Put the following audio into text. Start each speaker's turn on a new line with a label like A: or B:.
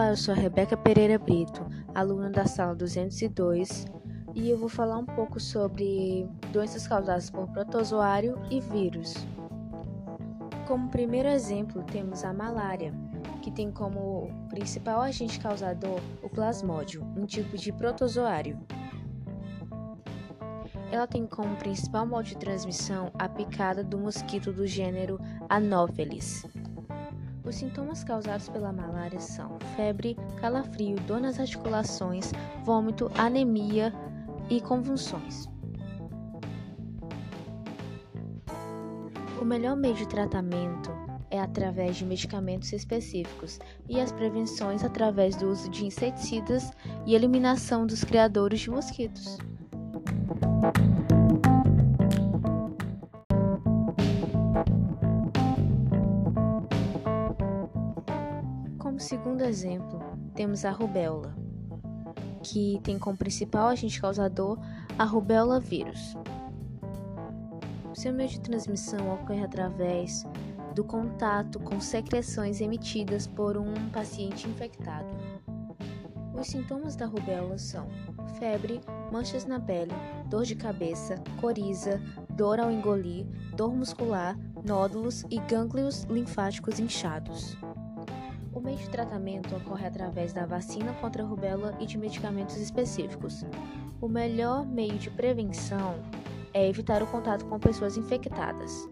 A: Olá, eu sou a Rebeca Pereira Brito, aluna da sala 202, e eu vou falar um pouco sobre doenças causadas por protozoário e vírus. Como primeiro exemplo, temos a malária, que tem como principal agente causador o plasmódio, um tipo de protozoário. Ela tem como principal modo de transmissão a picada do mosquito do gênero Anopheles. Os sintomas causados pela malária são febre, calafrio, dor nas articulações, vômito, anemia e convulsões. O melhor meio de tratamento é através de medicamentos específicos e as prevenções através do uso de inseticidas e eliminação dos criadores de mosquitos. Segundo exemplo, temos a rubéola, que tem como principal agente causador a rubéola vírus. Seu meio de transmissão ocorre através do contato com secreções emitidas por um paciente infectado. Os sintomas da rubéola são febre, manchas na pele, dor de cabeça, coriza, dor ao engolir, dor muscular, nódulos e gânglios linfáticos inchados. O meio de tratamento ocorre através da vacina contra a rubéola e de medicamentos específicos. O melhor meio de prevenção é evitar o contato com pessoas infectadas.